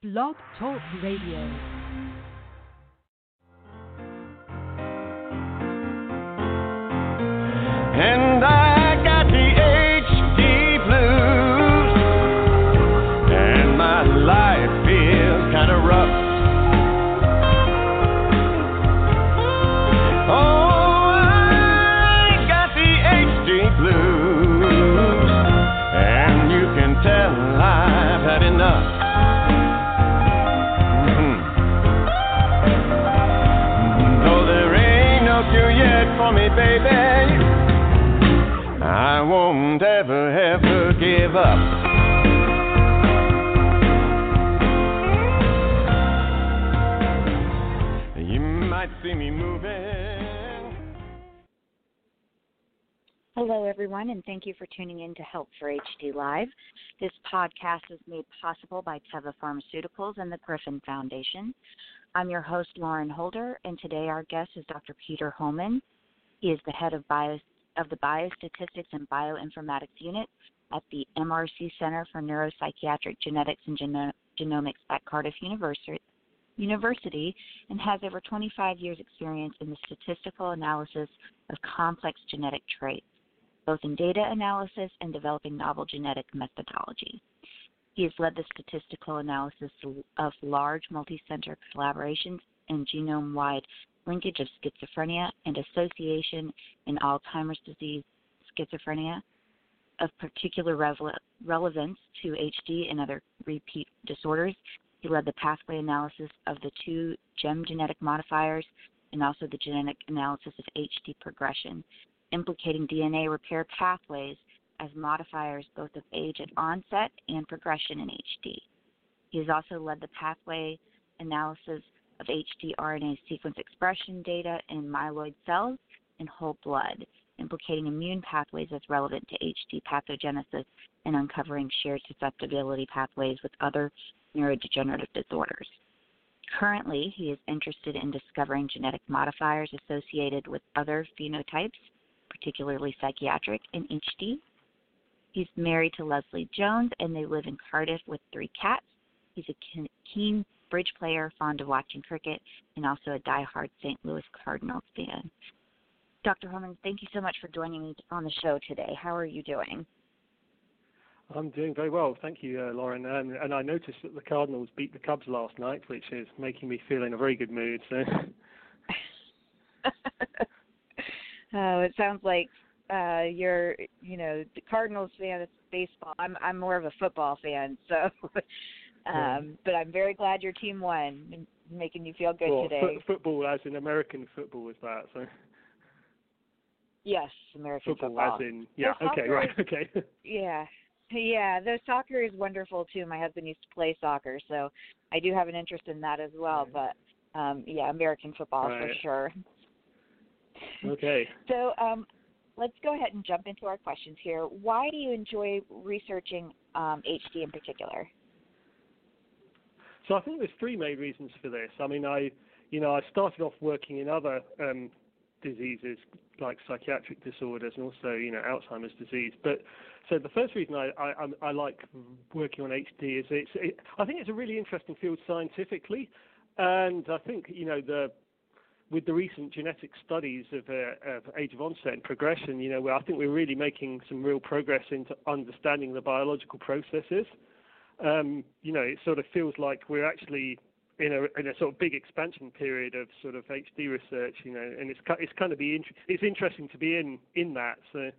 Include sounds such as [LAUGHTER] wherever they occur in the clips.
Blog Talk Radio. Up. You might see me moving. Hello, everyone, and thank you for tuning in to Help for HD Live. This podcast is made possible by Teva Pharmaceuticals and the Griffin Foundation. I'm your host, Lauren Holder, and today our guest is Dr. Peter Holman. He is the head of, bio, of the Biostatistics and Bioinformatics Unit at the MRC Center for Neuropsychiatric Genetics and Geno- Genomics at Cardiff University, University and has over 25 years' experience in the statistical analysis of complex genetic traits both in data analysis and developing novel genetic methodology. He has led the statistical analysis of large multi center collaborations and genome wide linkage of schizophrenia and association in Alzheimer's disease schizophrenia of particular rele- relevance to HD and other repeat disorders. He led the pathway analysis of the two GEM genetic modifiers and also the genetic analysis of HD progression implicating DNA repair pathways as modifiers both of age at onset and progression in HD. He has also led the pathway analysis of HD RNA sequence expression data in myeloid cells and whole blood, implicating immune pathways as relevant to HD pathogenesis and uncovering shared susceptibility pathways with other neurodegenerative disorders. Currently, he is interested in discovering genetic modifiers associated with other phenotypes particularly psychiatric, and HD. He's married to Lesley Jones, and they live in Cardiff with three cats. He's a keen bridge player, fond of watching cricket, and also a die-hard St. Louis Cardinals fan. Dr. Holman, thank you so much for joining me on the show today. How are you doing? I'm doing very well, thank you, uh, Lauren. Um, and I noticed that the Cardinals beat the Cubs last night, which is making me feel in a very good mood. So. [LAUGHS] Oh, it sounds like uh you're you know the Cardinals fan of baseball. I'm I'm more of a football fan, so [LAUGHS] um but I'm very glad your team won, making you feel good well, today. F- football as in American football is that, so yes, American football, football. as in yeah, Well, okay, right, [LAUGHS] okay. Yeah. Yeah, the soccer is wonderful too. My husband used to play soccer, so I do have an interest in that as well, Right. but um yeah, American football for sure. okay. So um, let's go ahead and jump into our questions here. Why do you enjoy researching um, HD in particular? So I think there's three main reasons for this. I mean, I, you know, I started off working in other um, diseases like psychiatric disorders and also, you know, Alzheimer's disease. But so the first reason I, I, I'm- like working on HD is it's, it, I think it's a really interesting field scientifically, and I think, you know, the with the recent genetic studies of, uh, of age of onset and progression, you know, where I think we're really making some real progress into understanding the biological processes um, you know, it sort of feels like we're actually in a in a sort of big expansion period of sort of HD research, you know, and it's it's kind of be it's interesting to be in in that. So,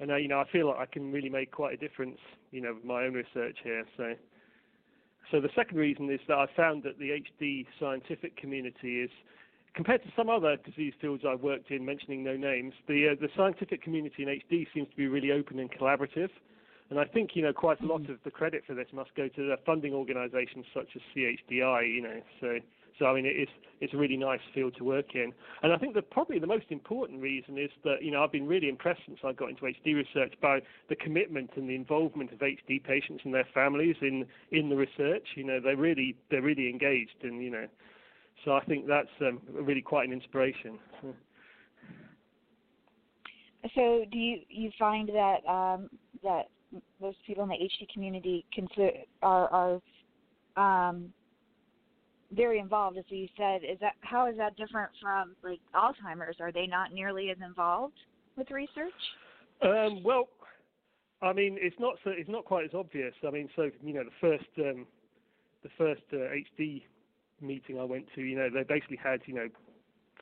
and uh, you know, I feel like I can really make quite a difference, you know, with my own research here. So, so the second reason is that I found that the HD scientific community is compared to some other disease fields I've worked in, mentioning no names, the uh, the scientific community in HD seems to be really open and collaborative. And I think you know quite a lot of the credit for this must go to the funding organisations such as CHDI. You know, so so I mean it's it's a really nice field to work in. And I think that probably the most important reason is that you know I've been really impressed since I got into HD research by the commitment and the involvement of HD patients and their families in in the research. You know, they're really they're really engaged, and you know, so I think that's um, really quite an inspiration. So. So, do you you find that um, that most people in the HD community consider are are um, very involved, as you said. Is that how is that different from like Alzheimer's? Are they not nearly as involved with research? Um, well, I mean, it's not so it's not quite as obvious. I mean, so you know, the first um, the first uh, HD meeting I went to, you know, they basically had you know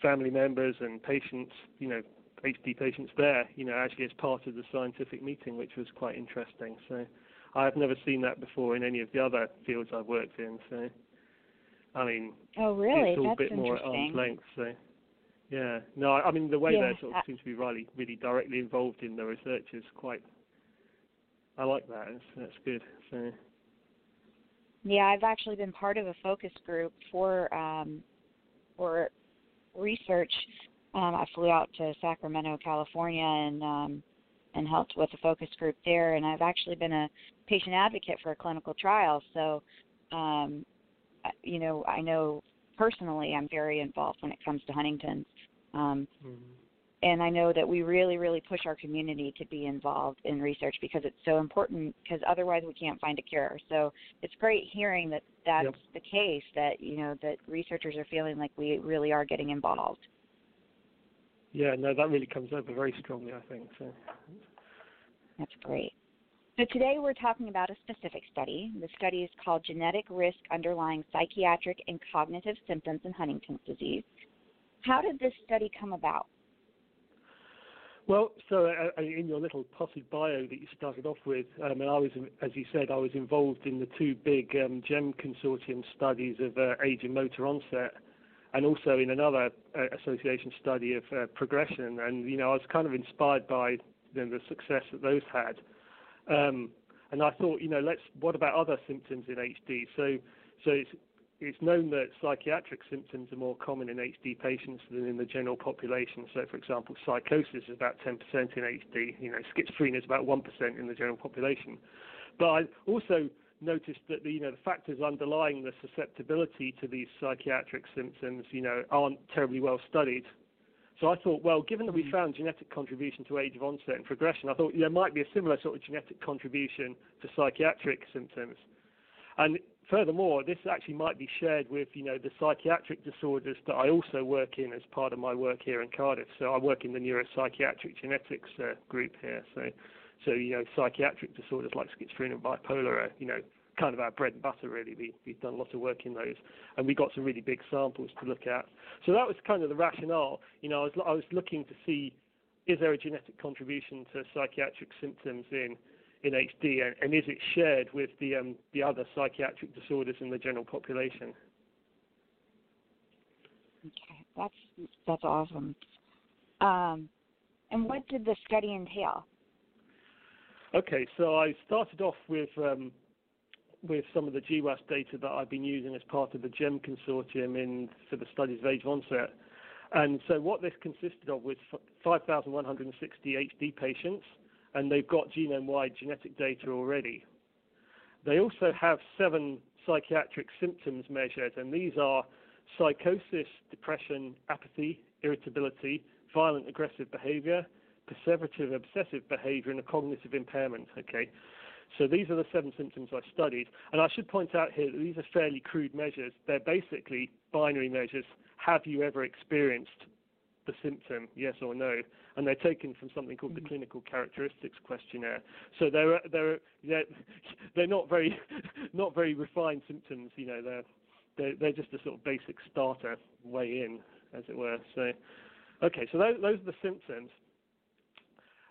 family members and patients, you know, HD patients there, you know, actually as part of the scientific meeting, which was quite interesting. So I've never seen that before in any of the other fields I've worked in. So I mean, oh really? it's all That's a bit more at arm's length. So yeah, no, I I mean the way Yeah, they sort of uh, seem to be really, really directly involved in the research is quite. I like that. It's, that's good. So Yeah, I've actually been part of a focus group for um, for research. Um, I flew out to Sacramento, California, and um, and helped with a focus group there. And I've actually been a patient advocate for a clinical trial. So, um, I- you know, I know personally I'm very involved when it comes to Huntington's. Um, mm, and I know that we really, really push our community to be involved in research because it's so important. Because otherwise, we can't find a cure. So it's great hearing that that's Yep. the case. That you know that researchers are feeling like we really are getting involved. Yeah, no, that really comes over very strongly. I think so. That's great. So today we're talking about a specific study. The study is called Genetic Risk Underlying Psychiatric and Cognitive Symptoms in Huntington's Disease. How did this study come about? Well, so uh, uh, in your little potted bio that you started off with, um, and I was, as you said, I was involved in the two big um, GEM consortium studies of uh, age and motor onset, and also in another uh, association study of uh, progression. And you know, I was kind of inspired by you know, the success that those had. Um, and I thought, you know, let's. What about other symptoms in HD? So, so it's it's known that psychiatric symptoms are more common in HD patients than in the general population. So, for example, psychosis is about 10% in HD. You know, schizophrenia is about 1% in the general population. But I also noticed that the, you know, the factors underlying the susceptibility to these psychiatric symptoms, you know, aren't terribly well studied. So I thought, well, given that we found genetic contribution to age of onset and progression, I thought there might be a similar sort of genetic contribution to psychiatric symptoms. And furthermore, this actually might be shared with, you know, the psychiatric disorders that I also work in as part of my work here in Cardiff. So I work in the neuropsychiatric genetics uh, group here. So, so you know, psychiatric disorders like schizophrenia and bipolar are, you know, kind of our bread and butter really. We, we've done a lot of work in those, and we got some really big samples to look at. So that was kind of the rationale. You know, I was I was looking to see is there a genetic contribution to psychiatric symptoms in in HD, and, and is it shared with the um, the other psychiatric disorders in the general population? Okay, that's that's awesome. Um, and what did the study entail? Okay, so I started off with um, with some of the GWAS data that I've been using as part of the GEM consortium in for the studies of age of onset. And so what this consisted of was 5,160 HD patients, and they've got genome-wide genetic data already. They also have seven psychiatric symptoms measured, and these are psychosis, depression, apathy, irritability, violent aggressive behavior, perseverative obsessive behavior, and a cognitive impairment. Okay, so these are the seven symptoms I studied, and I should point out here that these are fairly crude measures. They're basically binary measures. Have you ever experienced the symptom, yes or no? And they're taken from something called the mm-hmm. Clinical Characteristics Questionnaire. So they're they're [LAUGHS] they're, they're not very [LAUGHS] not very refined symptoms. You know, they're they're, they're just a sort of basic starter way in, as it were. So, okay, so those, those are the symptoms.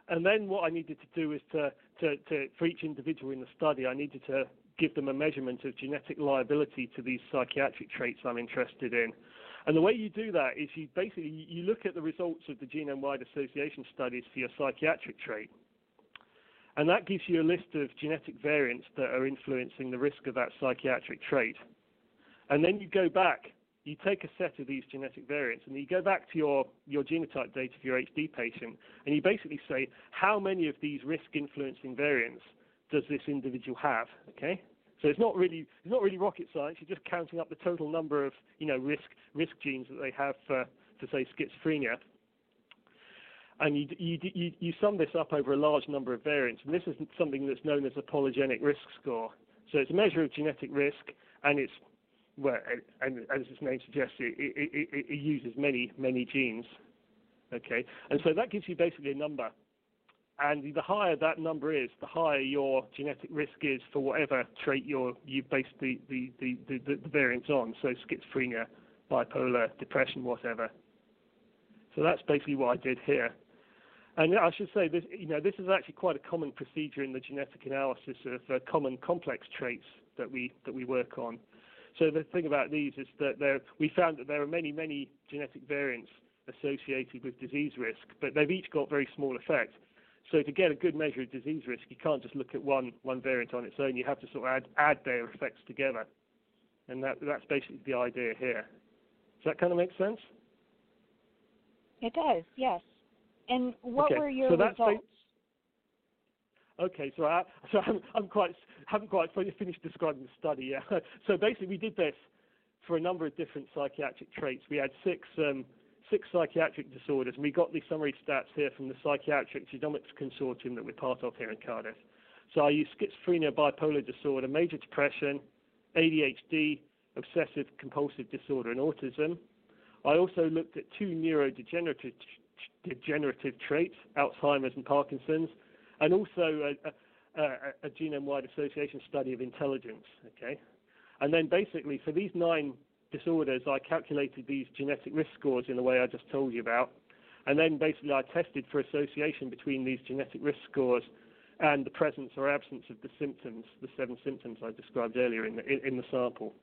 And then what I needed to do is to, to, to, for each individual in the study, I needed to give them a measurement of genetic liability to these psychiatric traits I'm interested in. And the way you do that is you basically you look at the results of the genome-wide association studies for your psychiatric trait, and that gives you a list of genetic variants that are influencing the risk of that psychiatric trait. And then you go back, you take a set of these genetic variants, and you go back to your, your genotype data for your HD patient, and you basically say, how many of these risk influencing variants does this individual have? Okay? So it's not really it's not really rocket science. You're just counting up the total number of you know risk risk genes that they have for, for say schizophrenia, and you, you you you sum this up over a large number of variants. And this is something that's known as a polygenic risk score. So it's a measure of genetic risk, and it's well, and as its name suggests, it, it, it, it uses many many genes. Okay, and so that gives you basically a number. And the higher that number is, the higher your genetic risk is for whatever trait you're, you base the, the, the, the, the variants on. So schizophrenia, bipolar, depression, whatever. So that's basically what I did here. And I should say this, you know, this is actually quite a common procedure in the genetic analysis of uh, common complex traits that we that we work on. So the thing about these is that there, we found that there are many, many genetic variants associated with disease risk, but they've each got very small effect. So to get a good measure of disease risk, you can't just look at one one variant on its own. You have to sort of add add their effects together, and that that's basically the idea here. Does that kind of make sense? It does, yes. And what okay. were your so results? Okay, so I, [LAUGHS] so I'm, I'm quite haven't quite finished describing the study. Yeah. [LAUGHS] so basically, we did this for a number of different psychiatric traits. We had six um, six psychiatric disorders, and we got these summary stats here from the Psychiatric Genomics Consortium that we're part of here in Cardiff. So I used schizophrenia, bipolar disorder, major depression, ADHD, obsessive compulsive disorder, and autism. I also looked at two neurodegenerative degenerative traits, Alzheimer's and Parkinson's, and also a, a, a, genome-wide association study of intelligence. Okay, and then basically for these nine disorders, I calculated these genetic risk scores in the way I just told you about, and then basically I tested for association between these genetic risk scores and the presence or absence of the symptoms, the seven symptoms I described earlier in the, in, in the sample.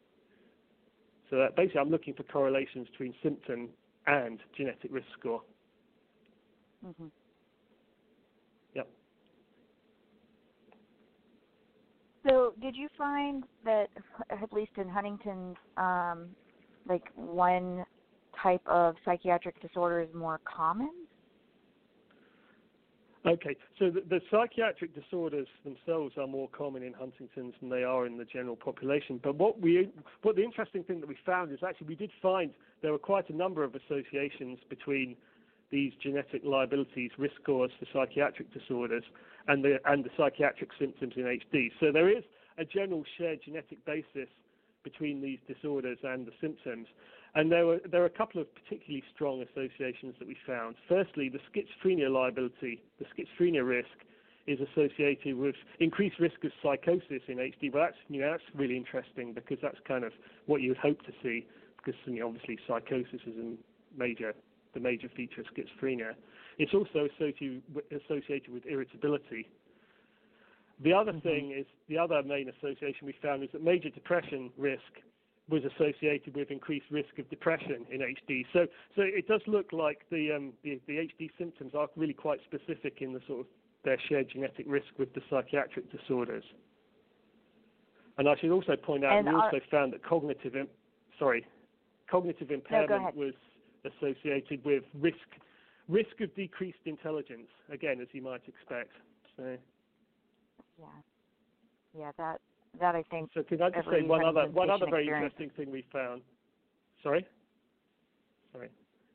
So that basically I'm looking for correlations between symptom and genetic risk score. Mm-hmm. Yep. So, did you find that, at least in Huntington's, um, like one type of psychiatric disorder is more common? Okay, so the, the, psychiatric disorders themselves are more common in Huntington's than they are in the general population. But what we, what the interesting thing that we found is actually we did find there were quite a number of associations between these genetic liabilities, risk scores for psychiatric disorders, and the and the psychiatric symptoms in HD. So there is a general shared genetic basis between these disorders and the symptoms. And there were there are a couple of particularly strong associations that we found. Firstly, the schizophrenia liability, the schizophrenia risk, is associated with increased risk of psychosis in HD. Well, that's you know that's really interesting because that's kind of what you would hope to see because you know, obviously psychosis is a major the major feature of schizophrenia. It's also associated associated with irritability. The other mm-hmm. thing is the other main association we found is that major depression risk was associated with increased risk of depression in HD. So, so it does look like the, um, the, the HD symptoms are really quite specific in the sort of their shared genetic risk with the psychiatric disorders. And I should also point out and we also found that cognitive, Im- sorry, cognitive impairment no, was associated with risk risk of decreased intelligence. Again, as you might expect. So. Yeah. Yeah, that that I think. So can I just say one other one other very interesting thing we found? Sorry. Sorry.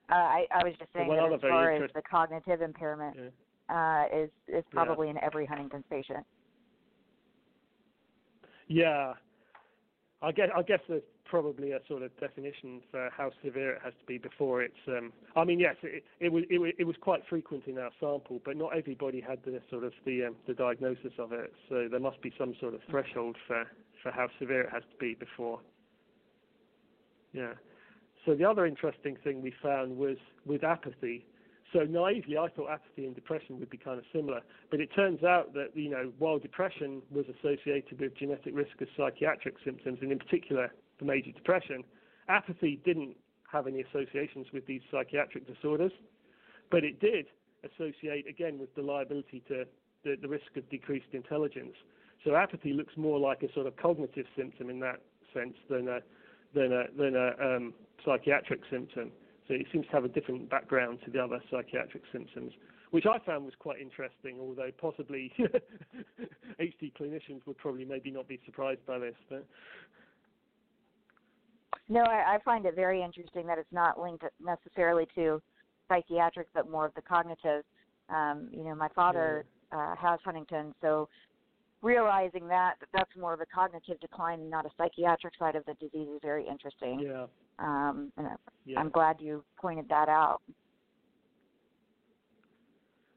Uh, I I was just saying that as far as the cognitive impairment yeah. uh, is is probably yeah. in every Huntington's patient. Yeah. I guess I guess there's probably a sort of definition for how severe it has to be before it's. Um, I mean, yes, it, it was it, was it was quite frequent in our sample, but not everybody had the sort of the um, the diagnosis of it. So there must be some sort of threshold for for how severe it has to be before. Yeah. So the other interesting thing we found was with apathy. So naively, I thought apathy and depression would be kind of similar, but it turns out that you know while depression was associated with genetic risk of psychiatric symptoms, and in particular the major depression. Apathy didn't have any associations with these psychiatric disorders, but it did associate again with the liability to the, the risk of decreased intelligence. So apathy looks more like a sort of cognitive symptom in that sense than a than a than a um, psychiatric symptom. So it seems to have a different background to the other psychiatric symptoms, which I found was quite interesting. Although possibly [LAUGHS] HD clinicians would probably maybe not be surprised by this, but no, I, I find it very interesting that it's not linked necessarily to psychiatric, but more of the cognitive. Um, you know, my father uh, has Huntington, so realizing that, that that's more of a cognitive decline and not a psychiatric side of the disease is very interesting. Yeah. Um, and Yeah. I'm glad you pointed that out.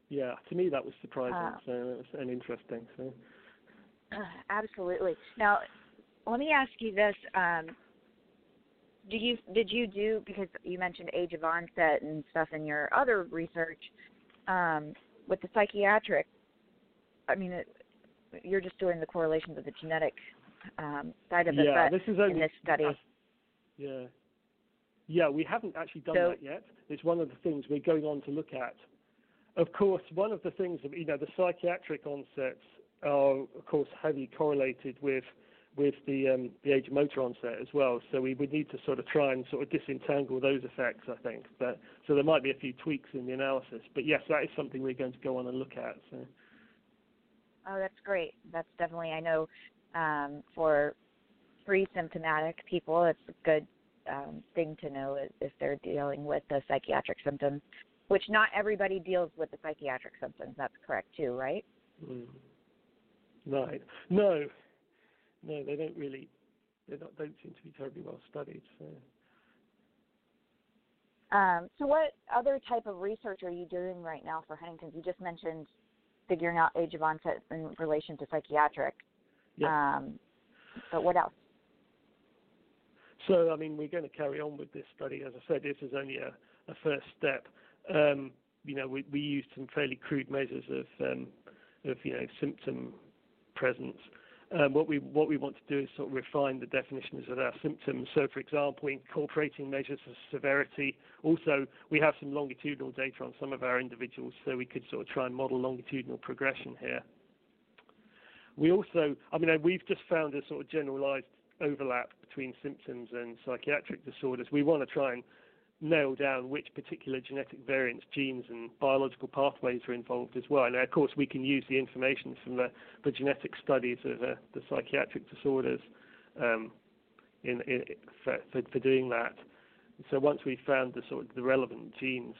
yeah. To me, that was surprising. Uh, so it was and interesting. So. [CLEARS THROAT] Absolutely. Now, let me ask you this: um, Do you did you do because you mentioned age of onset and stuff in your other research um, with the psychiatric? I mean, it, you're just doing the correlations of the genetic um, side of it, yeah, but this is only in this study. uh, yeah. Yeah, we haven't actually done So- that yet. It's one of the things we're going on to look at. Of course, one of the things, you know, the psychiatric onsets are, of course, heavily correlated with with the um, the age of motor onset as well. So we would need to sort of try and sort of disentangle those effects, I think. But so there might be a few tweaks in the analysis. But yes, that is something we're going to go on and look at. So. Oh, that's great. That's definitely I know um, for pre-symptomatic people, it's a good um, thing to know if- they're dealing with the psychiatric symptoms, which not everybody deals with the psychiatric symptoms. That's correct too, right? Mm. Right. No. No, they don't really. They don't, don't seem to be terribly well studied. So. Um, so, what other type of research are you doing right now for Huntington's? You just mentioned figuring out age of onset in relation to psychiatric. Yeah. Um, but what else? So, I mean, we're going to carry on with this study. As I said, this is only a, a first step. Um, you know, we, we used some fairly crude measures of, um, of you know, symptom presence. Um, what we what we want to do is sort of refine the definitions of our symptoms. So, for example, incorporating measures of severity. Also, we have some longitudinal data on some of our individuals, so we could sort of try and model longitudinal progression here. We also, I mean, we've just found a sort of generalized overlap between symptoms and psychiatric disorders. We want to try and nail down which particular genetic variants, genes, and biological pathways are involved as well. And of course, we can use the information from the, the genetic studies of uh, the psychiatric disorders um, in, in, for, for, for doing that. So once we've found the sort of the relevant genes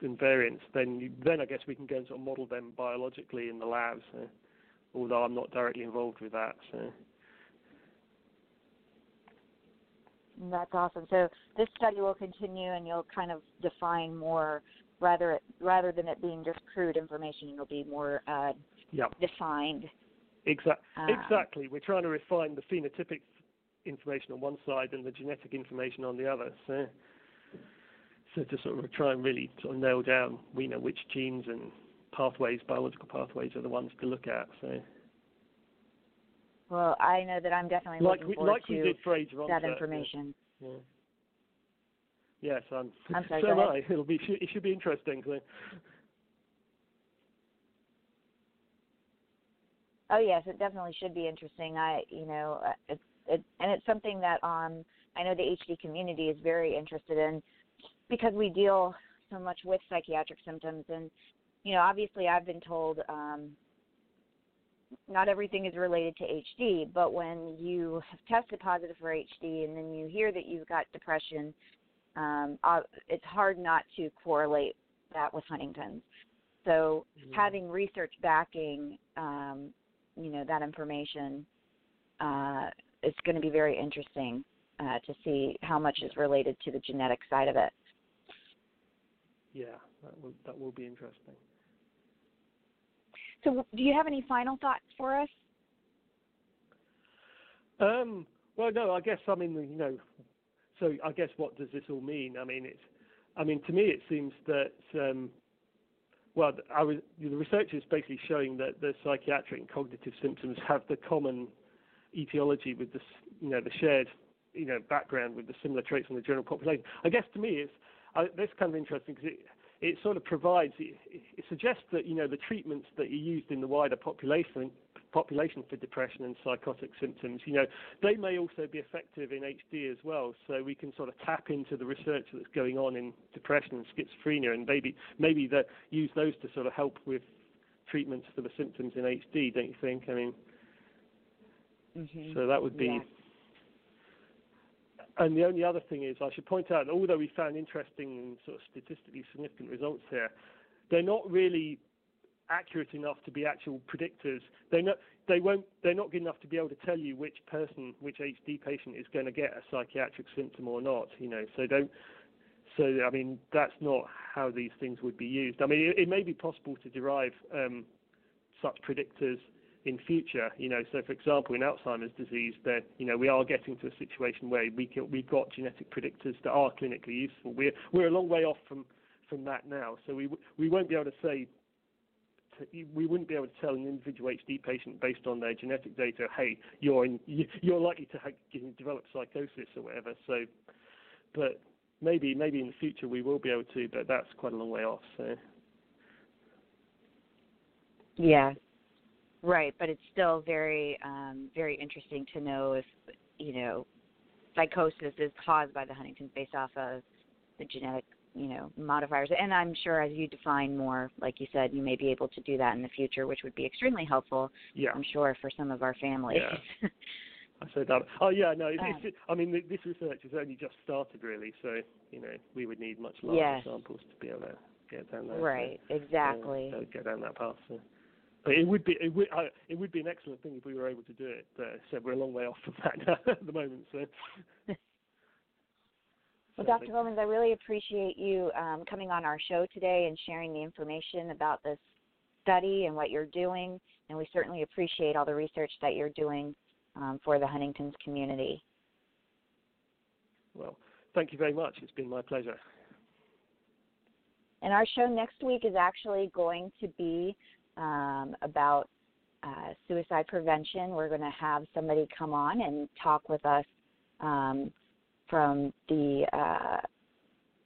and variants, then you, then I guess we can go and sort of model them biologically in the labs. Although I'm not directly involved with that. So. That's awesome. So this study will continue, and you'll kind of define more, rather rather than it being just crude information. It'll be more uh, Yeah. defined. Exactly. Um, exactly. We're trying to refine the phenotypic information on one side and the genetic information on the other. So, so to sort of try and really sort of nail down, we know which genes and pathways, biological pathways, are the ones to look at. So, Well, I know that I'm definitely like looking we forward like we to did for age of onset. that information. Yeah. Yes, I'm. I'm sorry, so am. I. It'll be. It should be interesting. So. Oh yes, it definitely should be interesting. I, you know, uh, it's it, and it's something that um I know the HD community is very interested in because we deal so much with psychiatric symptoms and you know, obviously I've been told um not everything is related to HD, but when you have tested positive for HD and then you hear that you've got depression, um, uh, it's hard not to correlate that with Huntington's. So Mm-hmm. having research backing, um, you know, that information, uh, is going to be very interesting uh, to see how much is related to the genetic side of it. Yeah, that will that will be interesting. So, do you have any final thoughts for us? Um, well, no, I guess I mean you know, so I guess what does this all mean? I mean, it's, I mean to me it seems that um, well, I was, the research is basically showing that the psychiatric and cognitive symptoms have the common etiology with this, you know, the shared, you know, background with the similar traits in the general population. I guess to me it's that's kind of interesting because it it sort of provides it, it suggests that you know the treatments that are used in the wider population population for depression and psychotic symptoms, you know, they may also be effective in HD as well. So we can sort of tap into the research that's going on in depression and schizophrenia, and maybe maybe that use those to sort of help with treatments for the symptoms in HD. Don't you think? I mean, Mm-hmm. so that would be. Yeah. And the only other thing is, I should point out, that although we found interesting and sort of statistically significant results here, they're not really accurate enough to be actual predictors. They're not they won't they're not good enough to be able to tell you which person, which HD patient is going to get a psychiatric symptom or not. You know, so don't. So I mean, that's not how these things would be used. I mean, it, it may be possible to derive um, such predictors in future. You know, so for example, in Alzheimer's disease, that you know we are getting to a situation where we can, we've got genetic predictors that are clinically useful. We're we're a long way off from from that now, so we we won't be able to say. we wouldn't be able to tell an individual HD patient based on their genetic data, hey, you're in, you're likely to have, develop psychosis or whatever. So, but maybe maybe in the future we will be able to, but that's quite a long way off. So. Yeah, Right, but it's still very um, very interesting to know if you know psychosis is caused by the Huntington's based off of the genetic you know modifiers. And I'm sure as you define more, like you said, you may be able to do that in the future, which would be extremely helpful. Yeah. I'm sure for some of our families. Yeah. I said that. Oh yeah, no. It's, it's, I mean, this research has only just started, really. So you know, we would need much larger yes. samples to be able to get down there. Right. So, exactly. Uh, get down that path. So. But it would be it would uh, it would be an excellent thing if we were able to do it. But so we're a long way off from that [LAUGHS] at the moment. So. [LAUGHS] Well, Dr. Holmans, I really appreciate you um, coming on our show today and sharing the information about this study and what you're doing. And we certainly appreciate all the research that you're doing um, for the Huntington's community. Well, thank you very much. It's been my pleasure. And our show next week is actually going to be um, about uh, suicide prevention. We're going to have somebody come on and talk with us um, from the uh,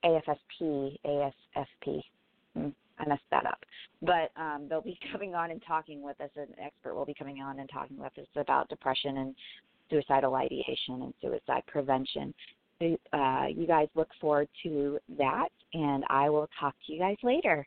AFSP, ASFP. Hmm, I messed that up. But um, they'll be [LAUGHS] coming on and talking with us. An expert will be coming on and talking with us about depression and suicidal ideation and suicide prevention. Uh, you guys look forward to that, and I will talk to you guys later.